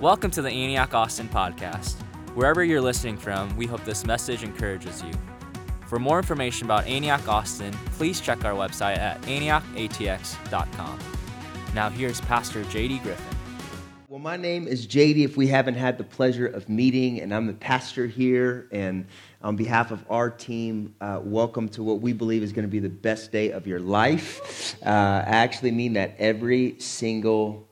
Welcome to the Antioch Austin podcast. Wherever you're listening from, we hope this message encourages you. For more information about Antioch Austin, please check our website at antiochatx.com. Now, here's Pastor JD Griffin. Well, my name is JD, if we haven't had the pleasure of meeting, and I'm the pastor here. And on behalf of our team, uh, welcome to what we believe is going to be the best day of your life. Uh, I actually mean that every single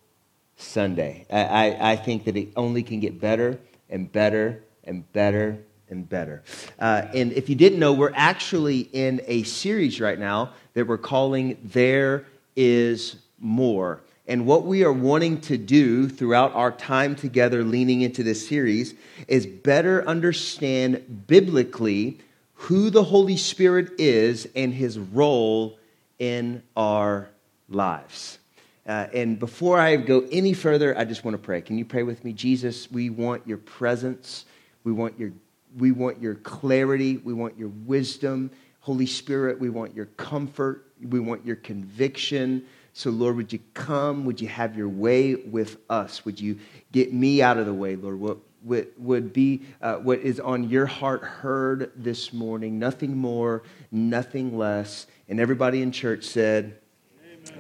Sunday. I, I, I, think that it only can get better and better and better and better. Uh, and if you didn't know, we're actually in a series right now that we're calling There Is More. And what we are wanting to do throughout our time together leaning into this series is better understand biblically who the Holy Spirit is and his role in our lives. Uh, and before I go any further, I just want to pray. Can you pray with me? Jesus, we want your presence. We want your, we want your clarity. We want your wisdom. Holy Spirit, we want your comfort. We want your conviction. So, Lord, would you come? Would you have your way with us? Would you get me out of the way, Lord? What would, would be uh, what is on your heart heard this morning? Nothing more, nothing less. And everybody in church said,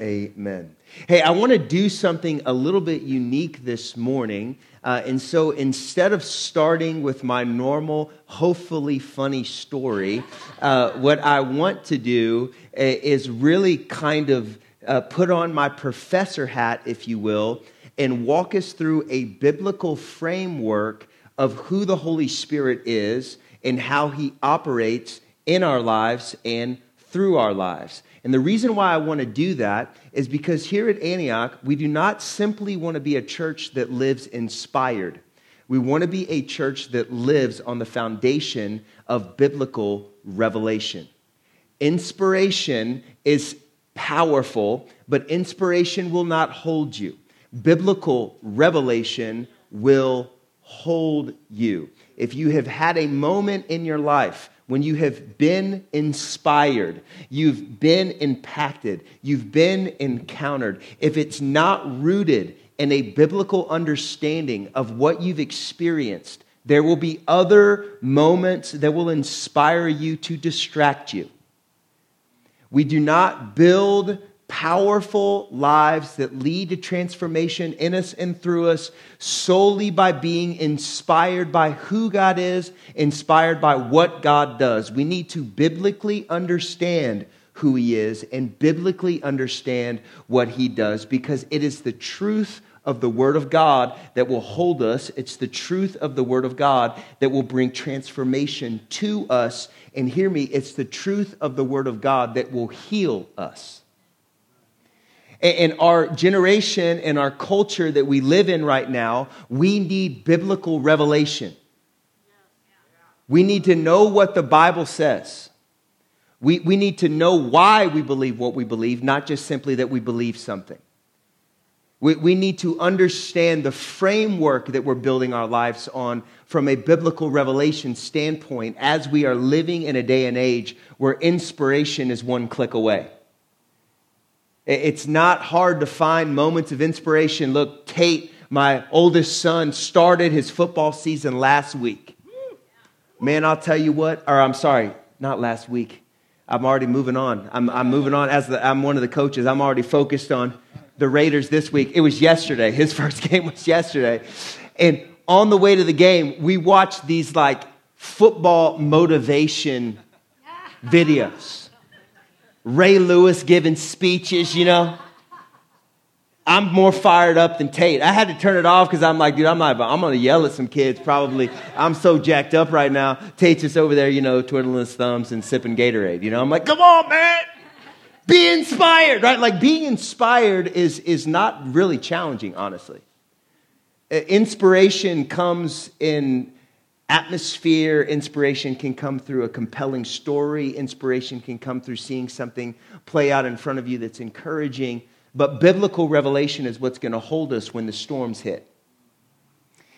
Amen. Amen. Hey, I want to do something a little bit unique this morning. Uh, and so instead of starting with my normal, hopefully funny story, uh, what I want to do uh, is really kind of uh, put on my professor hat, if you will, and walk us through a biblical framework of who the Holy Spirit is and how he operates in our lives and through our lives. And the reason why I want to do that is because here at Antioch, we do not simply want to be a church that lives inspired. We want to be a church that lives on the foundation of biblical revelation. Inspiration is powerful, but inspiration will not hold you. Biblical revelation will hold you. If you have had a moment in your life when you have been inspired, you've been impacted, you've been encountered, if it's not rooted in a biblical understanding of what you've experienced, there will be other moments that will inspire you to distract you. We do not build powerful lives that lead to transformation in us and through us solely by being inspired by who God is, inspired by what God does. We need to biblically understand who He is and biblically understand what He does because it is the truth of the Word of God that will hold us. It's the truth of the Word of God that will bring transformation to us. And hear me, it's the truth of the Word of God that will heal us. And our generation and our culture that we live in right now, we need biblical revelation. We need to know what the Bible says. We, we need to know why we believe what we believe, not just simply that we believe something. We, we need to understand the framework that we're building our lives on from a biblical revelation standpoint as we are living in a day and age where inspiration is one click away. It's not hard to find moments of inspiration. Look, Tate, my oldest son, started his football season last week. Man, I'll tell you what, or I'm sorry, not last week. I'm already moving on. I'm, I'm moving on as the, I'm one of the coaches. I'm already focused on the Raiders this week. It was yesterday. His first game was yesterday. And on the way to the game, we watched these like football motivation videos. Ray Lewis giving speeches, you know. I'm more fired up than Tate. I had to turn it off because I'm like, dude, I'm not, I'm gonna yell at some kids probably. I'm so jacked up right now. Tate's just over there, you know, twiddling his thumbs and sipping Gatorade. You know, I'm like, come on, man, be inspired, right? Like being inspired is is not really challenging, honestly. Inspiration comes in atmosphere. Inspiration can come through a compelling story. Inspiration can come through seeing something play out in front of you that's encouraging. But biblical revelation is what's going to hold us when the storms hit.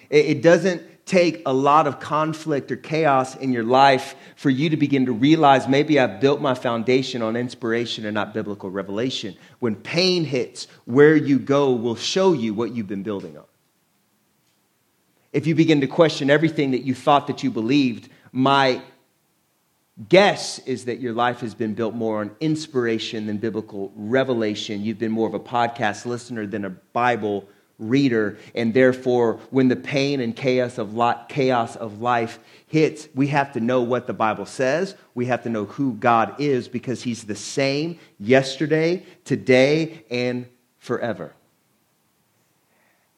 It doesn't take a lot of conflict or chaos in your life for you to begin to realize maybe I've built my foundation on inspiration and not biblical revelation. When pain hits, where you go will show you what you've been building on. If you begin to question everything that you thought that you believed, my guess is that your life has been built more on inspiration than biblical revelation. You've been more of a podcast listener than a Bible reader, and therefore, when the pain and chaos of, chaos of life hits, we have to know what the Bible says. We have to know who God is because He's the same yesterday, today, and forever.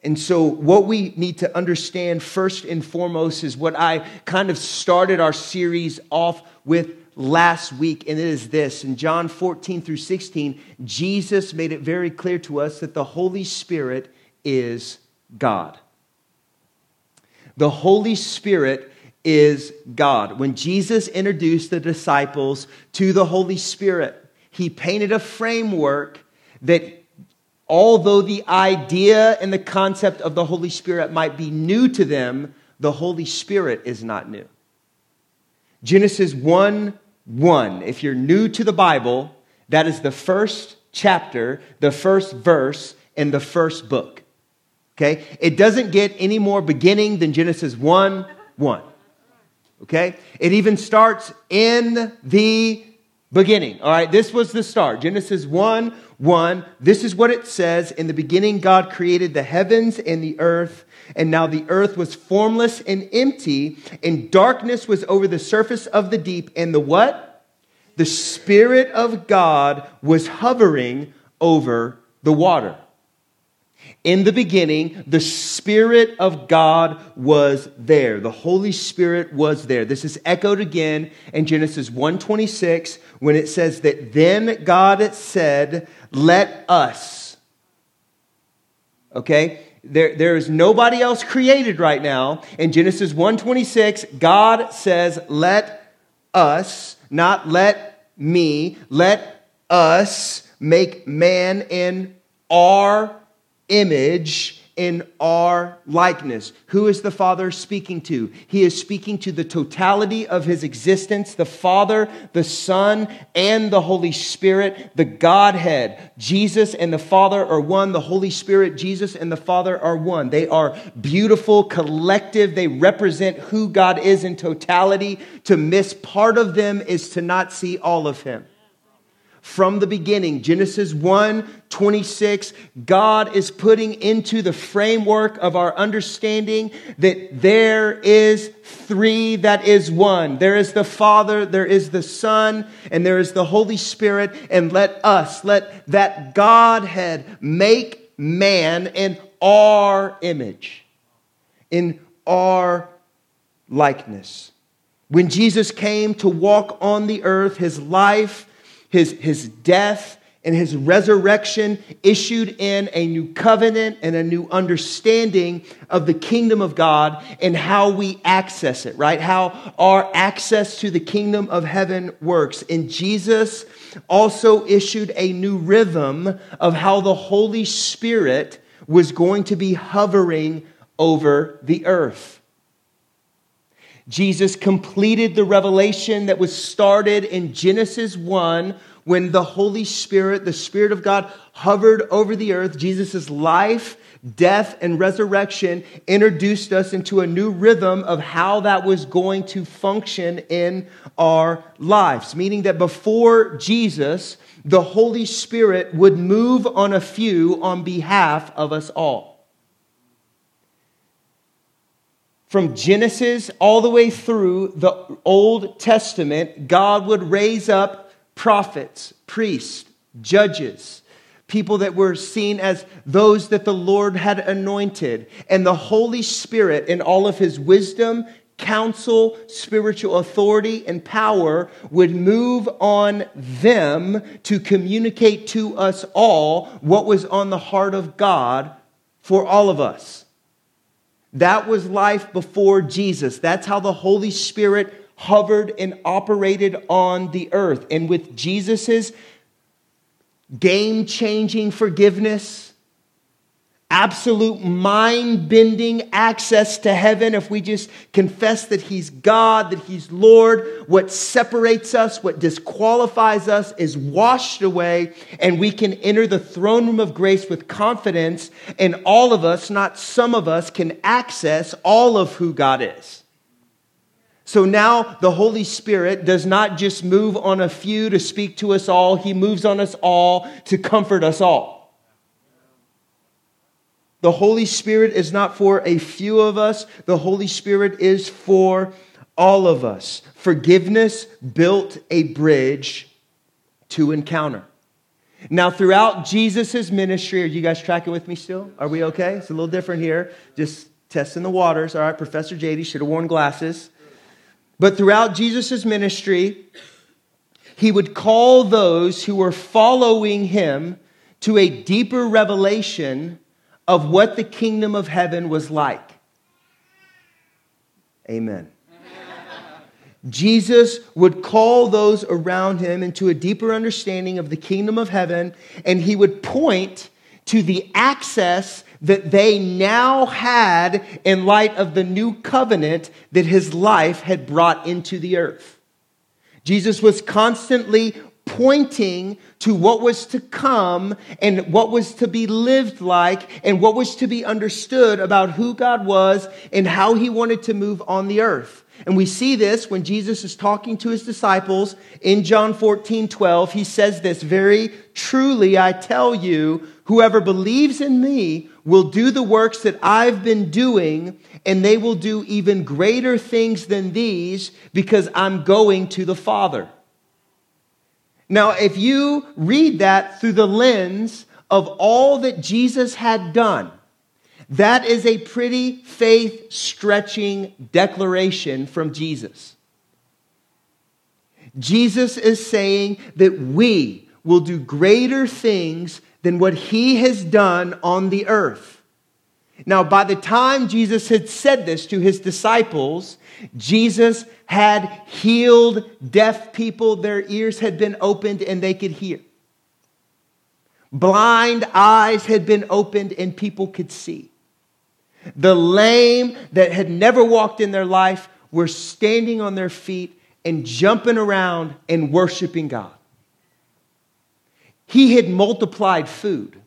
And so, what we need to understand first and foremost is what I kind of started our series off with last week, and it is this. In John 14 through 16, Jesus made it very clear to us that the Holy Spirit is God. The Holy Spirit is God. When Jesus introduced the disciples to the Holy Spirit, he painted a framework that, although the idea and the concept of the Holy Spirit might be new to them, the Holy Spirit is not new. Genesis 1 1. If you're new to the Bible, that is the first chapter, the first verse, and the first book. Okay? It doesn't get any more beginning than Genesis 1 1. Okay? It even starts in the beginning. All right? This was the start. Genesis 1 1. This is what it says In the beginning, God created the heavens and the earth. And now the earth was formless and empty, and darkness was over the surface of the deep. And the what? The Spirit of God was hovering over the water. In the beginning, the Spirit of God was there. The Holy Spirit was there. This is echoed again in Genesis 1:26 when it says that then God said, "Let us." Okay? There, there is nobody else created right now. In Genesis 1:26, God says, "Let us," not let me, let us make man in our image in our likeness. Who is the Father speaking to? He is speaking to the totality of his existence the Father, the Son, and the Holy Spirit, the Godhead. Jesus and the Father are one. The Holy Spirit, Jesus, and the Father are one. They are beautiful, collective. They represent who God is in totality. To miss part of them is to not see all of him from the beginning. Genesis 1 26, God is putting into the framework of our understanding that there is three that is one. There is the Father, there is the Son, and there is the Holy Spirit. And let us, let that Godhead make man in our image, in our likeness. When Jesus came to walk on the earth, his life, his, his death and his resurrection issued in a new covenant and a new understanding of the kingdom of God and how we access it, right? How our access to the kingdom of heaven works. And Jesus also issued a new rhythm of how the Holy Spirit was going to be hovering over the earth. Jesus completed the revelation that was started in Genesis 1 when the Holy Spirit, the Spirit of God, hovered over the earth. Jesus' life, death, and resurrection introduced us into a new rhythm of how that was going to function in our lives. Meaning that before Jesus, the Holy Spirit would move on a few on behalf of us all. From Genesis all the way through the Old Testament, God would raise up prophets, priests, judges, people that were seen as those that the Lord had anointed. And the Holy Spirit, in all of his wisdom, counsel, spiritual authority, and power, would move on them to communicate to us all what was on the heart of God for all of us. That was life before Jesus. That's how the Holy Spirit hovered and operated on the earth. And with Jesus's game changing forgiveness, absolute mind bending access to heaven if we just confess that He's God, that He's Lord. What separates us, what disqualifies us, is washed away, and we can enter the throne room of grace with confidence. And all of us, not some of us, can access all of who God is. So now the Holy Spirit does not just move on a few to speak to us all, He moves on us all to comfort us all. The Holy Spirit is not for a few of us, the Holy Spirit is for all of us. Forgiveness built a bridge to encounter. Now, throughout Jesus' ministry, are you guys tracking with me still? Are we okay? It's a little different here. Just testing the waters. All right, Professor JD should have worn glasses. But throughout Jesus' ministry, he would call those who were following him to a deeper revelation of what the kingdom of heaven was like. Amen. Jesus would call those around him into a deeper understanding of the kingdom of heaven, and he would point to the access that they now had in light of the new covenant that his life had brought into the earth. Jesus was constantly pointing to what was to come and what was to be lived like and what was to be understood about who God was and how he wanted to move on the earth. And we see this when Jesus is talking to his disciples in John 14, 12. He says this very truly, I tell you, whoever believes in me will do the works that I've been doing, and they will do even greater things than these because I'm going to the Father. Now, if you read that through the lens of all that Jesus had done, that is a pretty faith stretching declaration from Jesus. Jesus is saying that we will do greater things than what he has done on the earth. Now, by the time Jesus had said this to his disciples, Jesus had healed deaf people, their ears had been opened and they could hear. Blind eyes had been opened and people could see. The lame that had never walked in their life were standing on their feet and jumping around and worshiping God. He had multiplied food.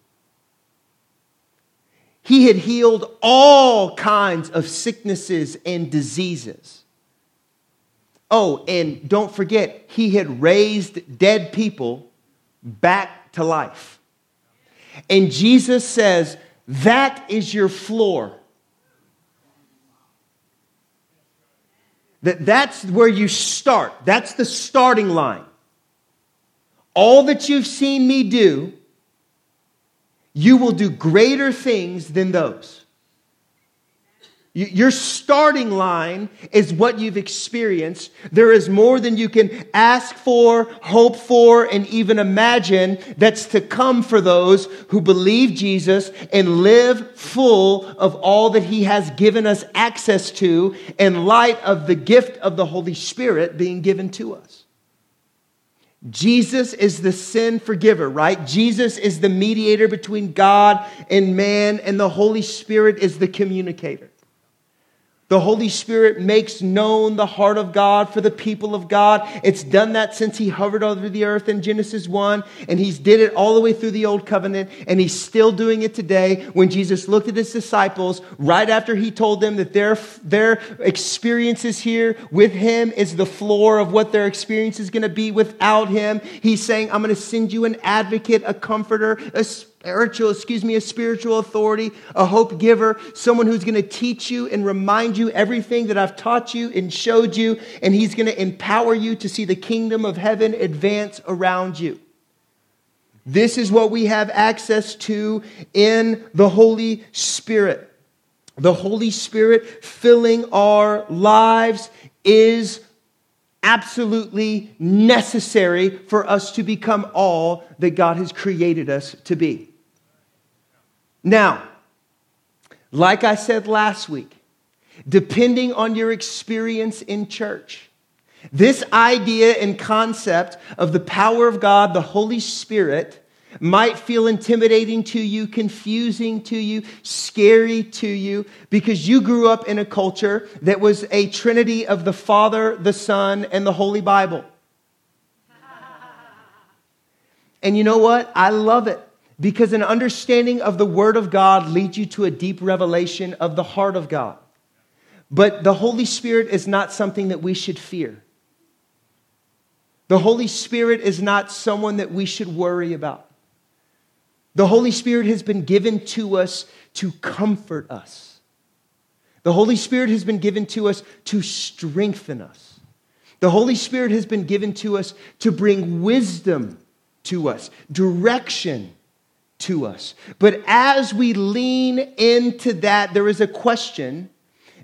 He had healed all kinds of sicknesses and diseases. Oh, and don't forget, he had raised dead people back to life. And Jesus says, That is your floor. That that's where you start. That's the starting line. All that you've seen me do, you will do greater things than those. Your starting line is what you've experienced. There is more than you can ask for, hope for, and even imagine that's to come for those who believe Jesus and live full of all that He has given us access to in light of the gift of the Holy Spirit being given to us. Jesus is the sin forgiver, right? Jesus is the mediator between God and man, and the Holy Spirit is the communicator. The Holy Spirit makes known the heart of God for the people of God. It's done that since he hovered over the earth in Genesis 1, and he's did it all the way through the old covenant, and he's still doing it today when Jesus looked at his disciples right after he told them that their, their experiences here with him is the floor of what their experience is going to be without him. He's saying, I'm going to send you an advocate, a comforter, a spiritual, excuse me, a spiritual authority, a hope giver, someone who's going to teach you and remind you everything that I've taught you and showed you, and he's going to empower you to see the kingdom of heaven advance around you. This is what we have access to in the Holy Spirit. The Holy Spirit filling our lives is absolutely necessary for us to become all that God has created us to be. Now, like I said last week, depending on your experience in church, this idea and concept of the power of God, the Holy Spirit, might feel intimidating to you, confusing to you, scary to you, because you grew up in a culture that was a trinity of the Father, the Son, and the Holy Bible. And you know what? I love it because an understanding of the Word of God leads you to a deep revelation of the heart of God. But the Holy Spirit is not something that we should fear. The Holy Spirit is not someone that we should worry about. The Holy Spirit has been given to us to comfort us. The Holy Spirit has been given to us to strengthen us. The Holy Spirit has been given to us to bring wisdom to us, direction to us. But as we lean into that, there is a question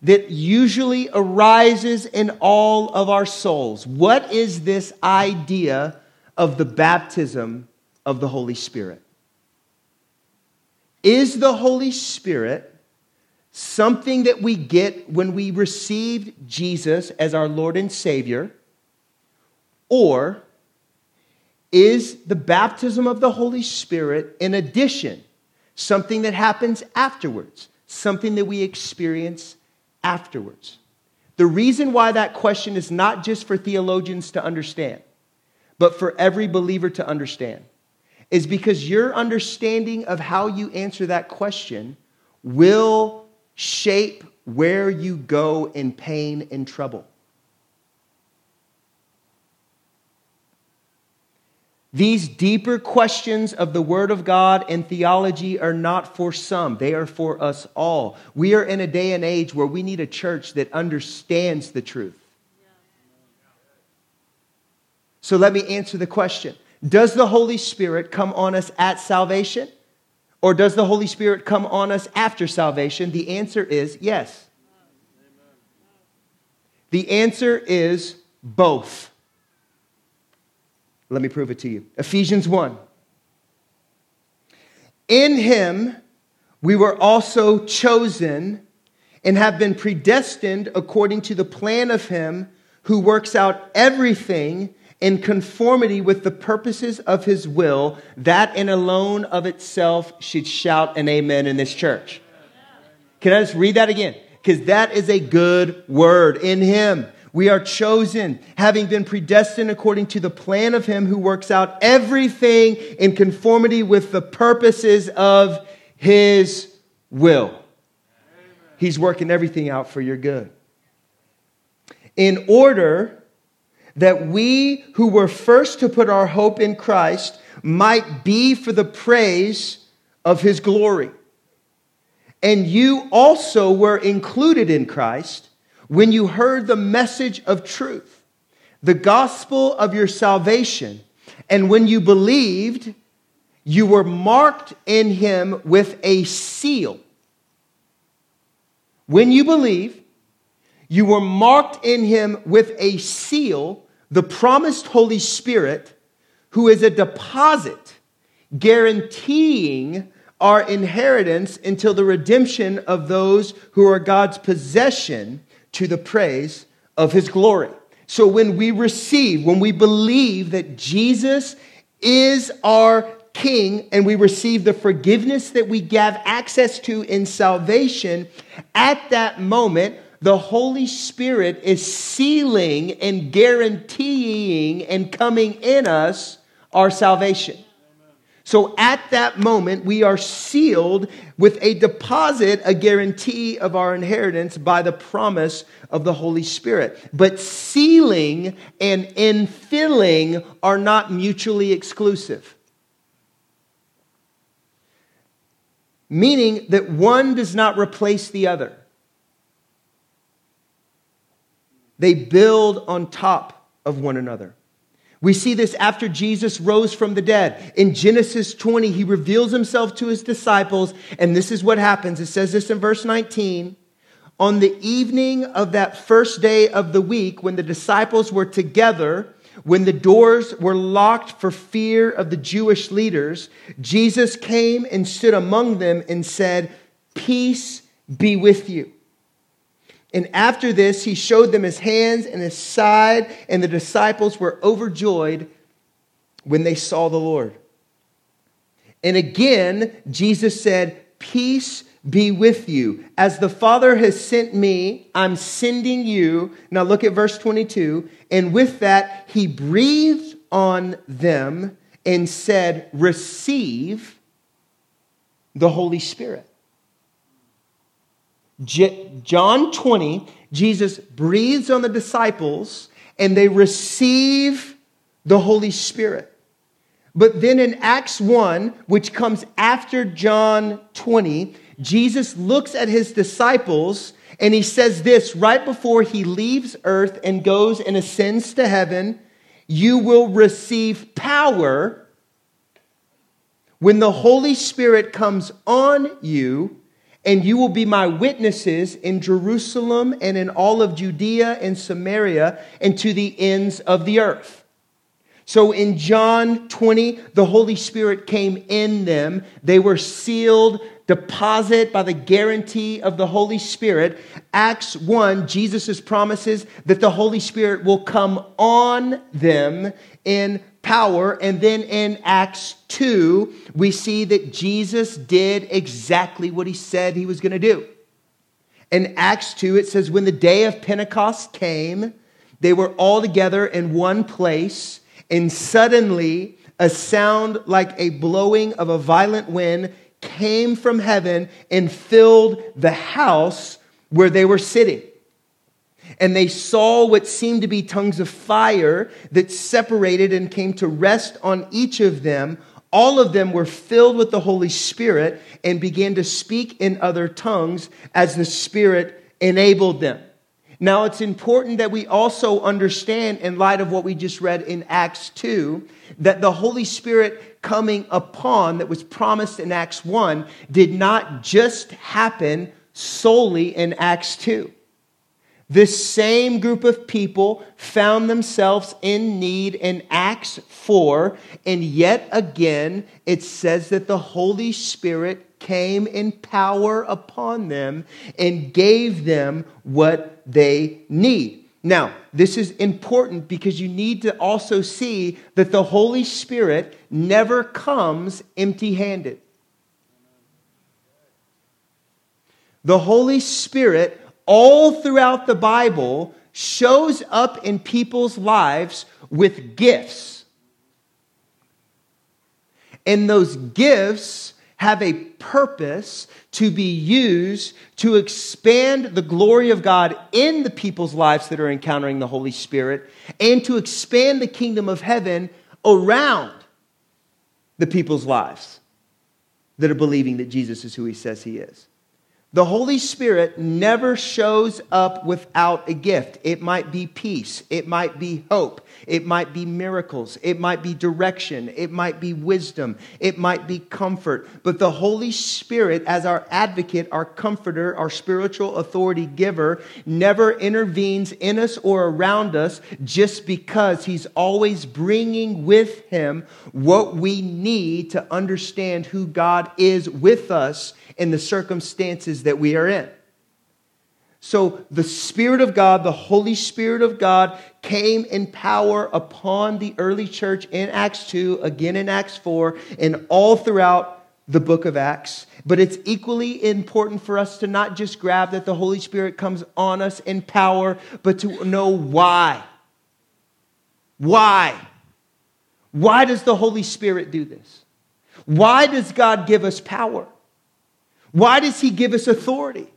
that usually arises in all of our souls. What is this idea of the baptism of the Holy Spirit? Is the Holy Spirit something that we get when we received Jesus as our Lord and Savior? Or is the baptism of the Holy Spirit in addition, something that happens afterwards, something that we experience afterwards? The reason why that question is not just for theologians to understand, but for every believer to understand is because your understanding of how you answer that question will shape where you go in pain and trouble. These deeper questions of the Word of God and theology are not for some, they are for us all. We are in a day and age where we need a church that understands the truth. So let me answer the question does the Holy Spirit come on us at salvation? Or does the Holy Spirit come on us after salvation? The answer is yes. The answer is both. Let me prove it to you. Ephesians 1. In him we were also chosen and have been predestined according to the plan of him who works out everything in conformity with the purposes of his will, that in alone of itself should shout an amen in this church. Can I just read that again? Because that is a good word. In him, we are chosen, having been predestined according to the plan of him who works out everything in conformity with the purposes of his will. He's working everything out for your good. In order that we who were first to put our hope in Christ might be for the praise of his glory. And you also were included in Christ when you heard the message of truth, the gospel of your salvation. And when you believed, you were marked in him with a seal. When you believe, you were marked in him with a seal the promised Holy Spirit, who is a deposit guaranteeing our inheritance until the redemption of those who are God's possession to the praise of his glory. So when we receive, when we believe that Jesus is our King and we receive the forgiveness that we have access to in salvation, at that moment, the Holy Spirit is sealing and guaranteeing and coming in us our salvation. So at that moment, we are sealed with a deposit, a guarantee of our inheritance by the promise of the Holy Spirit. But sealing and infilling are not mutually exclusive. Meaning that one does not replace the other. They build on top of one another. We see this after Jesus rose from the dead. In Genesis 20, he reveals himself to his disciples, and this is what happens. It says this in verse 19. On the evening of that first day of the week, when the disciples were together, when the doors were locked for fear of the Jewish leaders, Jesus came and stood among them and said, Peace be with you. And after this, he showed them his hands and his side, and the disciples were overjoyed when they saw the Lord. And again, Jesus said, Peace be with you. As the Father has sent me, I'm sending you. Now look at verse 22. And with that, he breathed on them and said, Receive the Holy Spirit. John 20, Jesus breathes on the disciples and they receive the Holy Spirit. But then in Acts 1, which comes after John 20, Jesus looks at his disciples and he says this right before he leaves earth and goes and ascends to heaven You will receive power when the Holy Spirit comes on you, and you will be my witnesses in Jerusalem and in all of Judea and Samaria and to the ends of the earth. So in John 20, the Holy Spirit came in them. They were sealed deposit by the guarantee of the Holy Spirit. Acts 1, Jesus' promises that the Holy Spirit will come on them in power. And then in Acts 2, we see that Jesus did exactly what he said he was going to do. In Acts 2, it says, When the day of Pentecost came, they were all together in one place, and suddenly a sound like a blowing of a violent wind came from heaven and filled the house where they were sitting. And they saw what seemed to be tongues of fire that separated and came to rest on each of them. All of them were filled with the Holy Spirit and began to speak in other tongues as the Spirit enabled them. Now, it's important that we also understand, in light of what we just read in Acts 2, that the Holy Spirit coming upon that was promised in Acts 1 did not just happen solely in Acts 2. This same group of people found themselves in need in Acts 4, and yet again it says that the Holy Spirit came in power upon them and gave them what they need. Now, this is important because you need to also see that the Holy Spirit never comes empty handed. The Holy Spirit, all throughout the Bible, shows up in people's lives with gifts. And those gifts have a purpose to be used to expand the glory of God in the people's lives that are encountering the Holy Spirit and to expand the kingdom of heaven around the people's lives that are believing that Jesus is who he says he is. The Holy Spirit never shows up without a gift. It might be peace, it might be hope, it might be miracles. It might be direction. It might be wisdom. It might be comfort. But the Holy Spirit, as our advocate, our comforter, our spiritual authority giver, never intervenes in us or around us just because he's always bringing with him what we need to understand who God is with us in the circumstances that we are in. So the Spirit of God, the Holy Spirit of God, came in power upon the early church in Acts 2, again in Acts 4, and all throughout the book of Acts. But it's equally important for us to not just grab that the Holy Spirit comes on us in power, but to know why. Why? Why does the Holy Spirit do this? Why does God give us power? Why does He give us authority?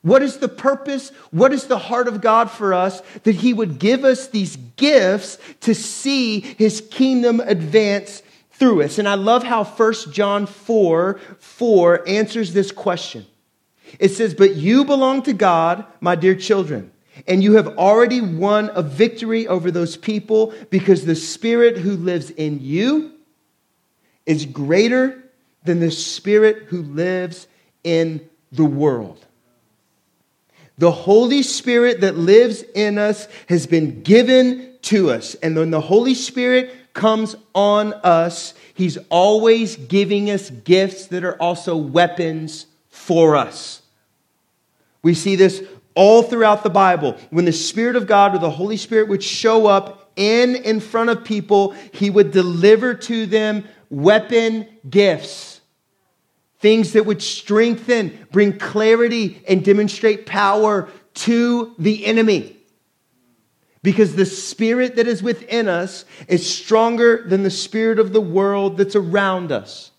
What is the purpose? What is the heart of God for us that He would give us these gifts to see His kingdom advance through us? And I love how 1 John 4 4 answers this question. It says, But you belong to God, my dear children, and you have already won a victory over those people because the Spirit who lives in you is greater than the Spirit who lives in the world. The Holy Spirit that lives in us has been given to us. And when the Holy Spirit comes on us, He's always giving us gifts that are also weapons for us. We see this all throughout the Bible. When the Spirit of God or the Holy Spirit would show up in in front of people, He would deliver to them weapon gifts. Things that would strengthen, bring clarity, and demonstrate power to the enemy. Because the spirit that is within us is stronger than the spirit of the world that's around us.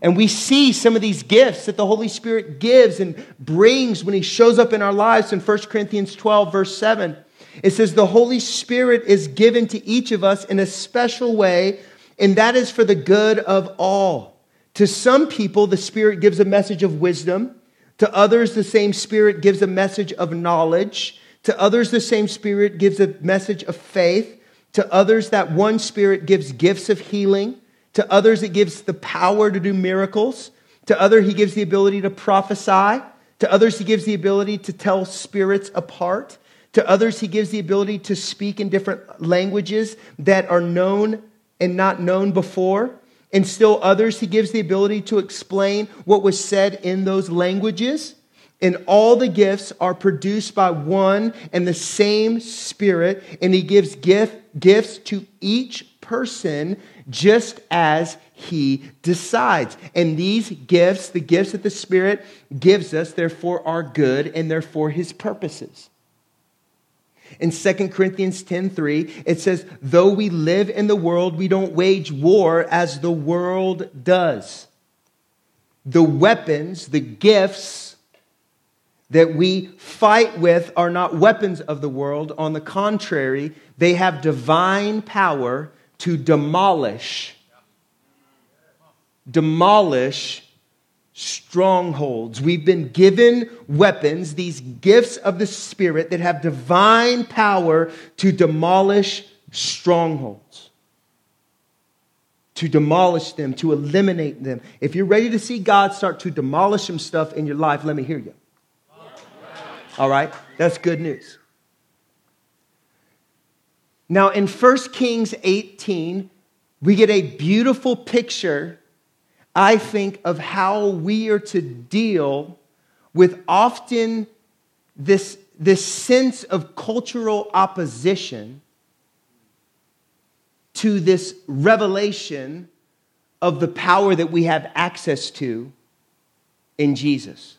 And we see some of these gifts that the Holy Spirit gives and brings when He shows up in our lives in 1 Corinthians 12, verse 7. It says, The Holy Spirit is given to each of us in a special way, and that is for the good of all. To some people, the Spirit gives a message of wisdom. To others, the same Spirit gives a message of knowledge. To others, the same Spirit gives a message of faith. To others, that one Spirit gives gifts of healing. To others, it gives the power to do miracles. To others, he gives the ability to prophesy. To others, he gives the ability to tell spirits apart. To others, he gives the ability to speak in different languages that are known and not known before. And still others, he gives the ability to explain what was said in those languages. And all the gifts are produced by one and the same Spirit, and he gives gift, gifts to each person just as he decides. And these gifts, the gifts that the Spirit gives us, they're for our good and they're for his purposes. In 2 Corinthians 10:3, it says, "Though we live in the world, we don't wage war as the world does." The weapons, the gifts that we fight with are not weapons of the world. On the contrary, they have divine power to demolish demolish strongholds. We've been given weapons, these gifts of the Spirit that have divine power to demolish strongholds. To demolish them, to eliminate them. If you're ready to see God start to demolish some stuff in your life, let me hear you. All right? That's good news. Now, in 1 Kings 18, we get a beautiful picture, I think, of how we are to deal with often this, this sense of cultural opposition to this revelation of the power that we have access to in Jesus.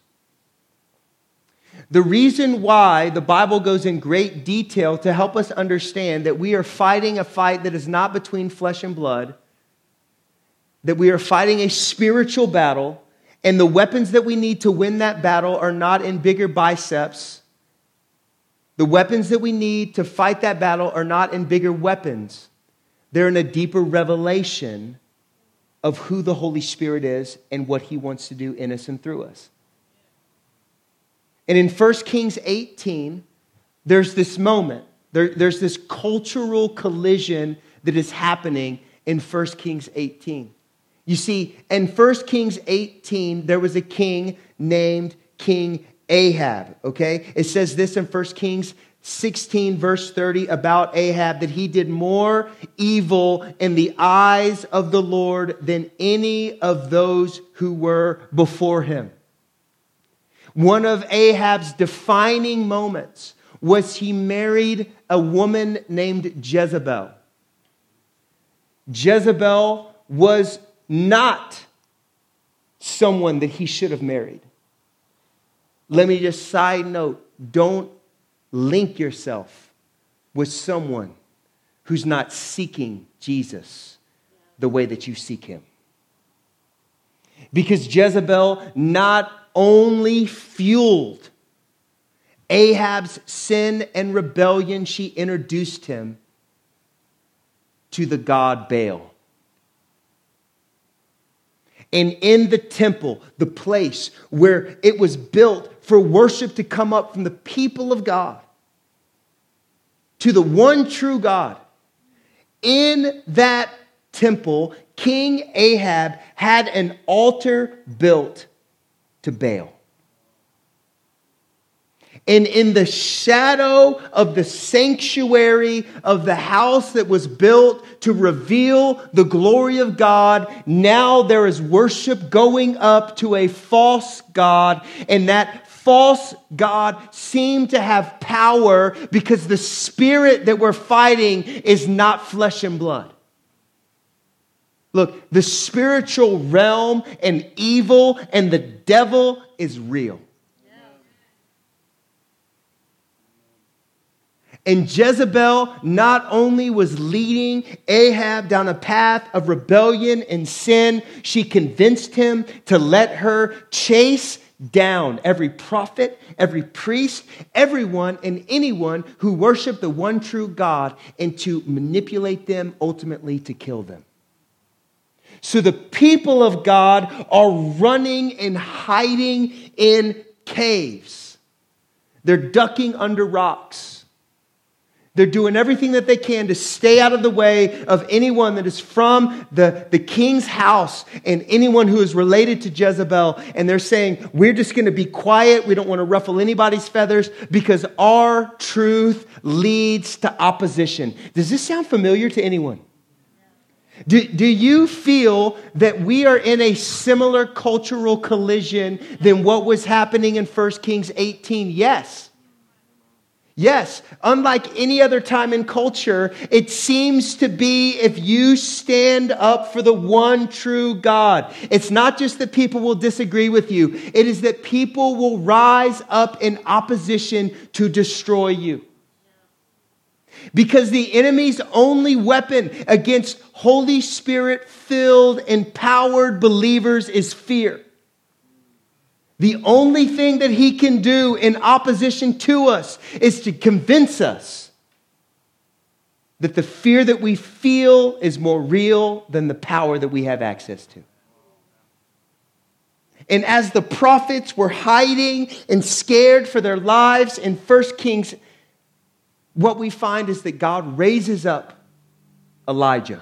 The reason why the Bible goes in great detail to help us understand that we are fighting a fight that is not between flesh and blood, that we are fighting a spiritual battle, and the weapons that we need to win that battle are not in bigger biceps. The weapons that we need to fight that battle are not in bigger weapons. They're in a deeper revelation of who the Holy Spirit is and what he wants to do in us and through us. And in 1 Kings 18, there's this moment, there, there's this cultural collision that is happening in 1 Kings 18. You see, in 1 Kings 18, there was a king named King Ahab, okay? It says this in 1 Kings 16, verse 30, about Ahab that he did more evil in the eyes of the Lord than any of those who were before him. One of Ahab's defining moments was he married a woman named Jezebel. Jezebel was not someone that he should have married. Let me just side note don't link yourself with someone who's not seeking Jesus the way that you seek him. Because Jezebel not only fueled Ahab's sin and rebellion, she introduced him to the god Baal. And in the temple, the place where it was built for worship to come up from the people of God to the one true God, in that temple, King Ahab had an altar built to Baal. And in the shadow of the sanctuary of the house that was built to reveal the glory of God, now there is worship going up to a false God. And that false God seemed to have power because the spirit that we're fighting is not flesh and blood. Look, the spiritual realm and evil and the devil is real. And Jezebel not only was leading Ahab down a path of rebellion and sin, she convinced him to let her chase down every prophet, every priest, everyone and anyone who worshiped the one true God and to manipulate them ultimately to kill them. So the people of God are running and hiding in caves. They're ducking under rocks. They're doing everything that they can to stay out of the way of anyone that is from the, the king's house and anyone who is related to Jezebel. And they're saying, we're just going to be quiet. We don't want to ruffle anybody's feathers because our truth leads to opposition. Does this sound familiar to anyone? Do, do you feel that we are in a similar cultural collision than what was happening in 1 Kings 18? Yes. Yes, unlike any other time in culture, it seems to be if you stand up for the one true God, it's not just that people will disagree with you, it is that people will rise up in opposition to destroy you. Because the enemy's only weapon against Holy Spirit filled, empowered believers is fear. The only thing that he can do in opposition to us is to convince us that the fear that we feel is more real than the power that we have access to. And as the prophets were hiding and scared for their lives in 1 Kings, what we find is that God raises up Elijah.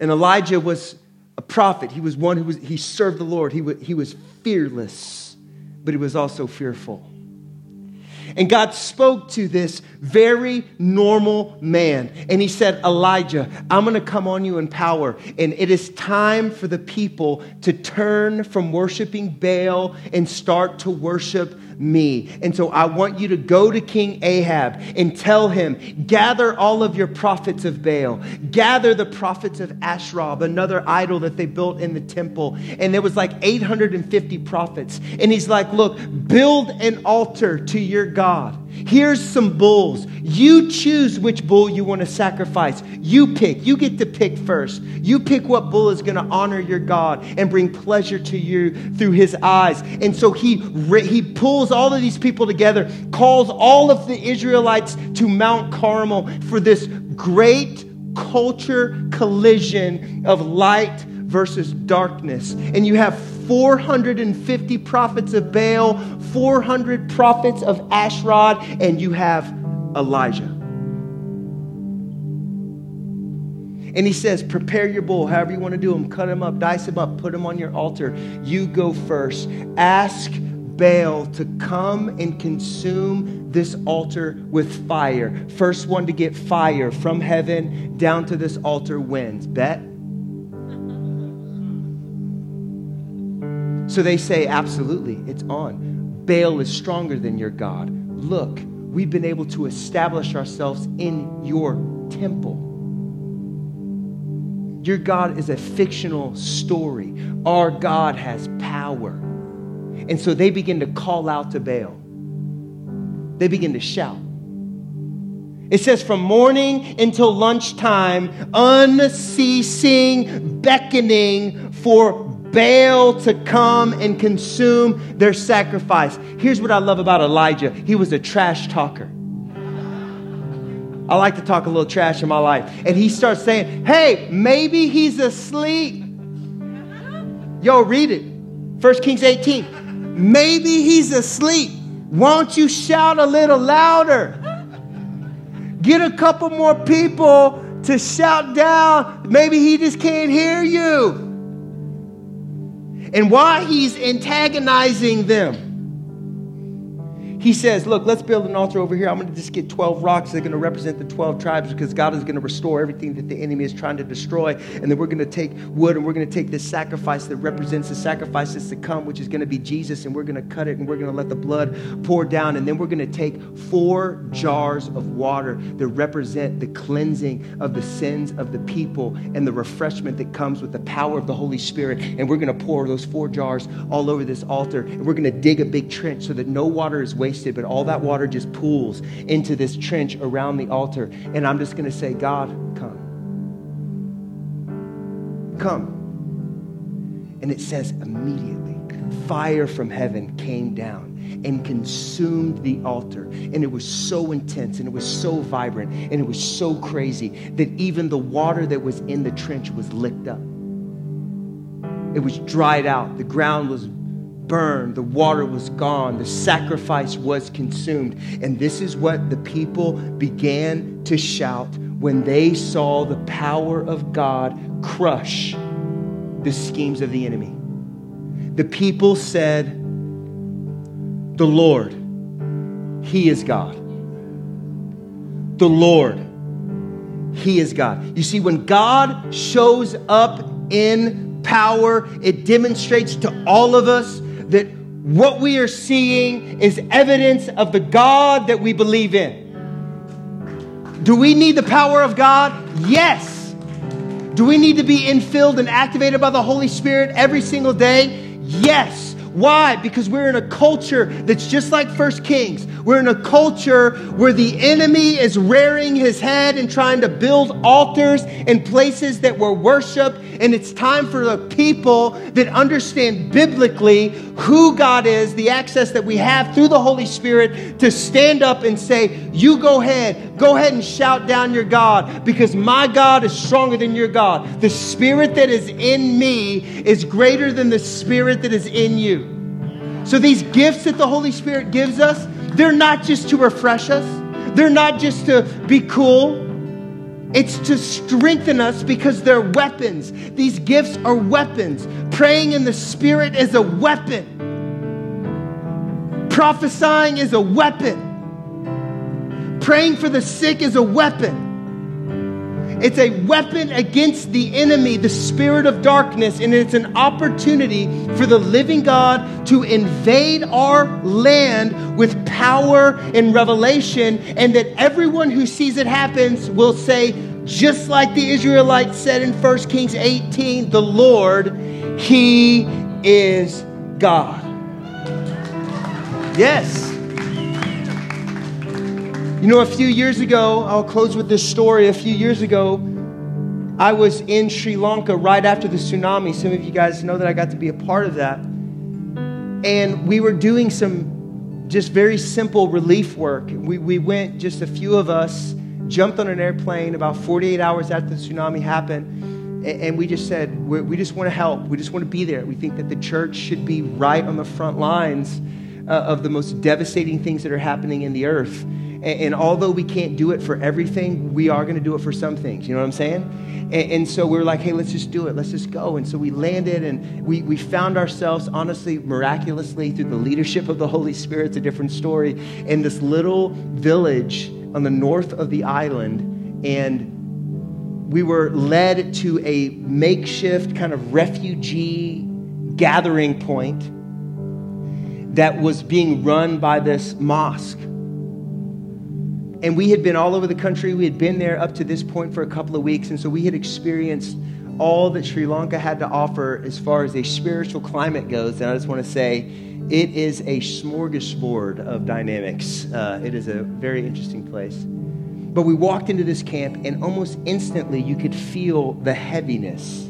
And Elijah was a prophet. He was one who was, he served the Lord. He, was, he was fearless, but he was also fearful. And God spoke to this very normal man. And he said, Elijah, I'm going to come on you in power. And it is time for the people to turn from worshiping Baal and start to worship me. And so I want you to go to King Ahab and tell him, gather all of your prophets of Baal, gather the prophets of Asherah, another idol that they built in the temple. And there was like 850 prophets. And he's like, look, build an altar to your God. Here's some bulls. You choose which bull you want to sacrifice. You pick. You get to pick first. You pick what bull is going to honor your God and bring pleasure to you through his eyes. And so he, he pulls all of these people together, calls all of the Israelites to Mount Carmel for this great culture collision of light versus darkness. And you have 450 prophets of Baal, 400 prophets of Asherah, and you have Elijah. And he says, Prepare your bull, however you want to do them. Cut him up, dice him up, put him on your altar. You go first. Ask Baal to come and consume this altar with fire. First one to get fire from heaven down to this altar wins. Bet? So they say, Absolutely, it's on. Baal is stronger than your God. Look, we've been able to establish ourselves in your temple. Your God is a fictional story. Our God has power. And so they begin to call out to Baal. They begin to shout. It says from morning until lunchtime, unceasing beckoning for Baal to come and consume their sacrifice. Here's what I love about Elijah he was a trash talker. I like to talk a little trash in my life. And he starts saying, Hey, maybe he's asleep. Yo, read it. 1 Kings 18. Maybe he's asleep. Won't you shout a little louder? Get a couple more people to shout down. Maybe he just can't hear you. And while he's antagonizing them, he says, Look, let's build an altar over here. I'm going to just get 12 rocks that are going to represent the 12 tribes because God is going to restore everything that the enemy is trying to destroy. And then we're going to take wood and we're going to take this sacrifice that represents the sacrifices to come, which is going to be Jesus, and we're going to cut it and we're going to let the blood pour down. And then we're going to take four jars of water that represent the cleansing of the sins of the people and the refreshment that comes with the power of the Holy Spirit. And we're going to pour those four jars all over this altar. And we're going to dig a big trench so that no water is wasted wasted, but all that water just pools into this trench around the altar. And I'm just going to say, God, come. Come. And it says immediately, fire from heaven came down and consumed the altar. And it was so intense and it was so vibrant and it was so crazy that even the water that was in the trench was licked up. It was dried out. The ground was burned, the water was gone, the sacrifice was consumed. And this is what the people began to shout when they saw the power of God crush the schemes of the enemy. The people said, The Lord, He is God. The Lord, He is God. You see, when God shows up in power, it demonstrates to all of us that what we are seeing is evidence of the God that we believe in. Do we need the power of God? Yes. Do we need to be infilled and activated by the Holy Spirit every single day? Yes. Why? Because we're in a culture that's just like First Kings. We're in a culture where the enemy is rearing his head and trying to build altars in places that were worship. And it's time for the people that understand biblically who God is, the access that we have through the Holy Spirit to stand up and say, You go ahead, go ahead and shout down your God because my God is stronger than your God. The spirit that is in me is greater than the spirit that is in you. So these gifts that the Holy Spirit gives us, they're not just to refresh us, they're not just to be cool. It's to strengthen us because they're weapons. These gifts are weapons. Praying in the Spirit is a weapon. Prophesying is a weapon. Praying for the sick is a weapon. It's a weapon against the enemy, the spirit of darkness, and it's an opportunity for the living God to invade our land with power and revelation, and that everyone who sees it happens will say, just like the Israelites said in 1 Kings 18, the Lord, He is God. Yes. You know, a few years ago, I'll close with this story. A few years ago, I was in Sri Lanka right after the tsunami. Some of you guys know that I got to be a part of that. And we were doing some just very simple relief work. We, we went, just a few of us, jumped on an airplane about 48 hours after the tsunami happened. And we just said, we just want to help. We just want to be there. We think that the church should be right on the front lines uh, of the most devastating things that are happening in the earth. And, and although we can't do it for everything, we are going to do it for some things. You know what I'm saying? And, and, so we were like, hey, let's just do it. Let's just go. And so we landed and we, we found ourselves, honestly, miraculously, through the leadership of the Holy Spirit, it's a different story, in this little village on the north of the island. And we were led to a makeshift kind of refugee gathering point that was being run by this mosque. And we had been all over the country. We had been there up to this point for a couple of weeks. And so we had experienced all that Sri Lanka had to offer as far as a spiritual climate goes. And I just want to say, it is a smorgasbord of dynamics. Uh, it is a very interesting place. But we walked into this camp, and almost instantly you could feel the heaviness.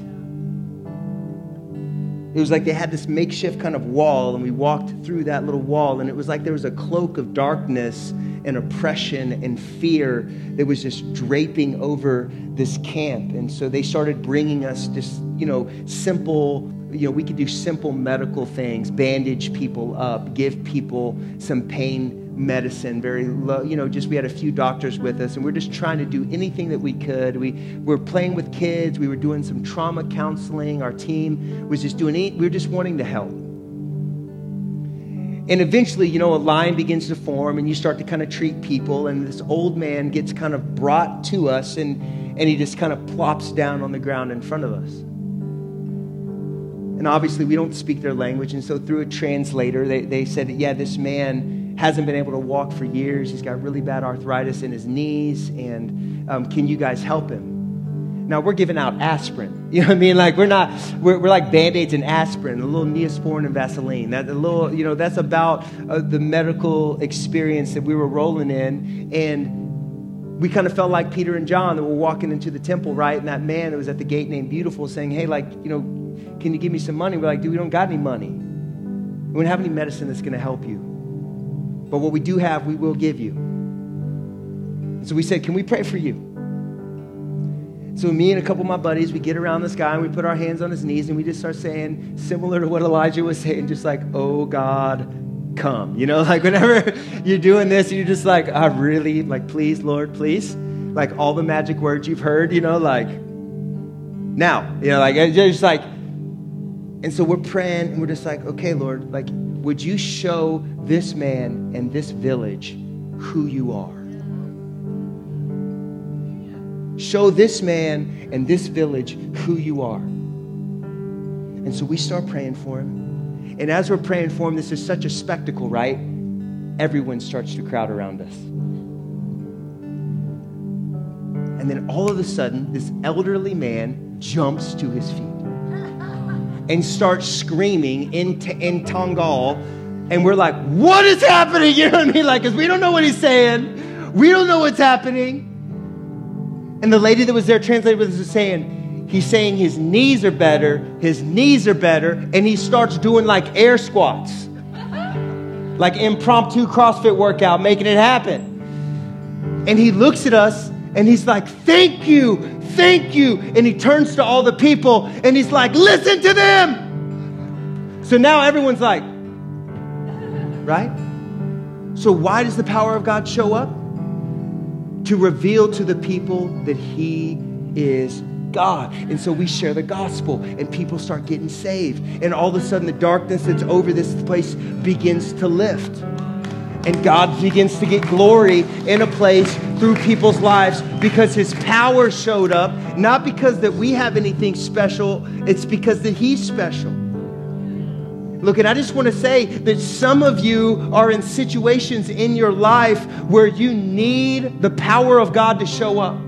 It was like they had this makeshift kind of wall, and we walked through that little wall, and it was like there was a cloak of darkness and oppression and fear that was just draping over this camp. And so they started bringing us just, you know, simple, you know, we could do simple medical things, bandage people up, give people some pain medicine, very low, you know, just we had a few doctors with us and we're just trying to do anything that we could. We were playing with kids, we were doing some trauma counseling. Our team was just doing, we were just wanting to help. And eventually, you know, a line begins to form and you start to kind of treat people. And this old man gets kind of brought to us and, and he just kind of plops down on the ground in front of us. And obviously, we don't speak their language. And so, through a translator, they, they said, Yeah, this man hasn't been able to walk for years. He's got really bad arthritis in his knees. And um, can you guys help him? Now we're giving out aspirin. You know what I mean? Like we're not, we're, we're like band-aids and aspirin, a little Neosporin and Vaseline. That a little, you know, that's about uh, the medical experience that we were rolling in. And we kind of felt like Peter and John that were walking into the temple, right? And that man that was at the gate named Beautiful saying, hey, like, you know, can you give me some money? We're like, dude, we don't got any money. We don't have any medicine that's going to help you. But what we do have, we will give you. so we said, can we pray for you? So me and a couple of my buddies, we get around this guy and we put our hands on his knees and we just start saying, similar to what Elijah was saying, just like, oh God, come. You know, like whenever you're doing this, you're just like, I really, like, please, Lord, please. Like all the magic words you've heard, you know, like, now, you know, like, just like, and so we're praying and we're just like, okay, Lord, like, would you show this man and this village who you are? Show this man and this village who you are. And so we start praying for him. And as we're praying for him, this is such a spectacle, right? Everyone starts to crowd around us. And then all of a sudden, this elderly man jumps to his feet and starts screaming in, t- in Tamil. And we're like, what is happening? You know what I mean? Like, because we don't know what he's saying. We don't know what's happening. And the lady that was there translated with us was saying, he's saying his knees are better, his knees are better, and he starts doing like air squats, like impromptu CrossFit workout, making it happen. And he looks at us and he's like, Thank you, thank you. And he turns to all the people and he's like, Listen to them. So now everyone's like, Right? So why does the power of God show up? to reveal to the people that He is God. And so we share the gospel, and people start getting saved. And all of a sudden, the darkness that's over this place begins to lift. And God begins to get glory in a place through people's lives because His power showed up, not because that we have anything special, it's because that He's special. Look, and I just want to say that some of you are in situations in your life where you need the power of God to show up.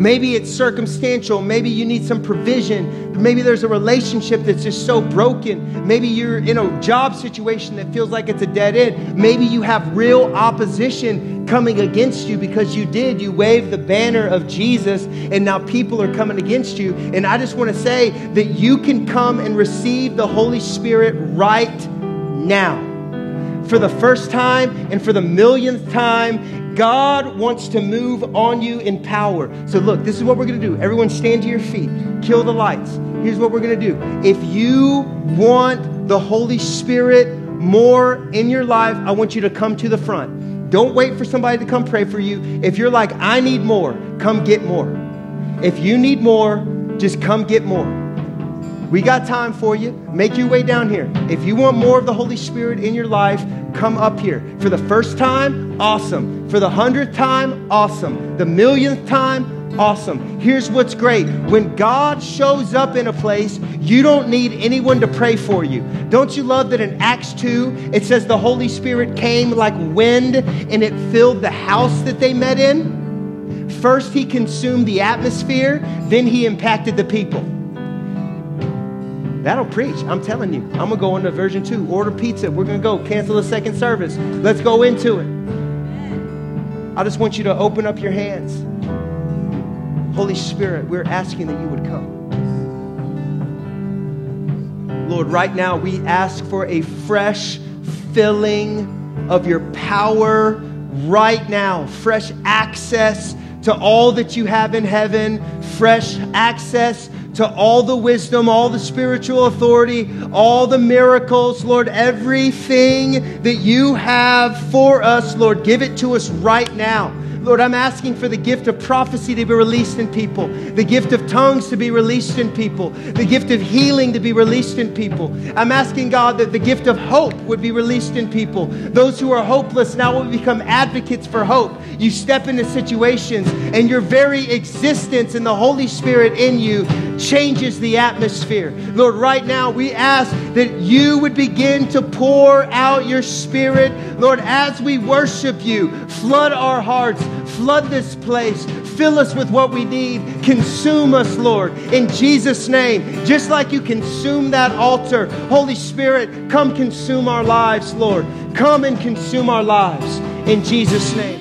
Maybe it's circumstantial. Maybe you need some provision. Maybe there's a relationship that's just so broken. Maybe you're in a job situation that feels like it's a dead end. Maybe you have real opposition coming against you because you did. You waved the banner of Jesus and now people are coming against you. And I just want to say that you can come and receive the Holy Spirit right now. For the first time and for the millionth time, God wants to move on you in power. So, look, this is what we're going to do. Everyone, stand to your feet, kill the lights. Here's what we're going to do. If you want the Holy Spirit more in your life, I want you to come to the front. Don't wait for somebody to come pray for you. If you're like, I need more, come get more. If you need more, just come get more. We got time for you. Make your way down here. If you want more of the Holy Spirit in your life, come up here. For the first time, awesome. For the hundredth time, awesome. The millionth time, awesome. Here's what's great when God shows up in a place, you don't need anyone to pray for you. Don't you love that in Acts 2, it says the Holy Spirit came like wind and it filled the house that they met in? First, he consumed the atmosphere, then, he impacted the people. That'll preach. I'm telling you. I'm going to go into version two. Order pizza. We're going to go cancel the second service. Let's go into it. I just want you to open up your hands. Holy Spirit, we're asking that you would come. Lord, right now we ask for a fresh filling of your power right now, fresh access to all that you have in heaven, fresh access to all the wisdom, all the spiritual authority, all the miracles, Lord, everything that you have for us, Lord, give it to us right now. Lord, I'm asking for the gift of prophecy to be released in people, the gift of tongues to be released in people, the gift of healing to be released in people. I'm asking, God, that the gift of hope would be released in people. Those who are hopeless now will become advocates for hope. You step into situations, and your very existence and the Holy Spirit in you changes the atmosphere. Lord, right now we ask that you would begin to pour out your Spirit. Lord, as we worship you, flood our hearts, flood this place, fill us with what we need, consume us, Lord, in Jesus' name. Just like you consume that altar, Holy Spirit, come consume our lives, Lord. Come and consume our lives in Jesus' name.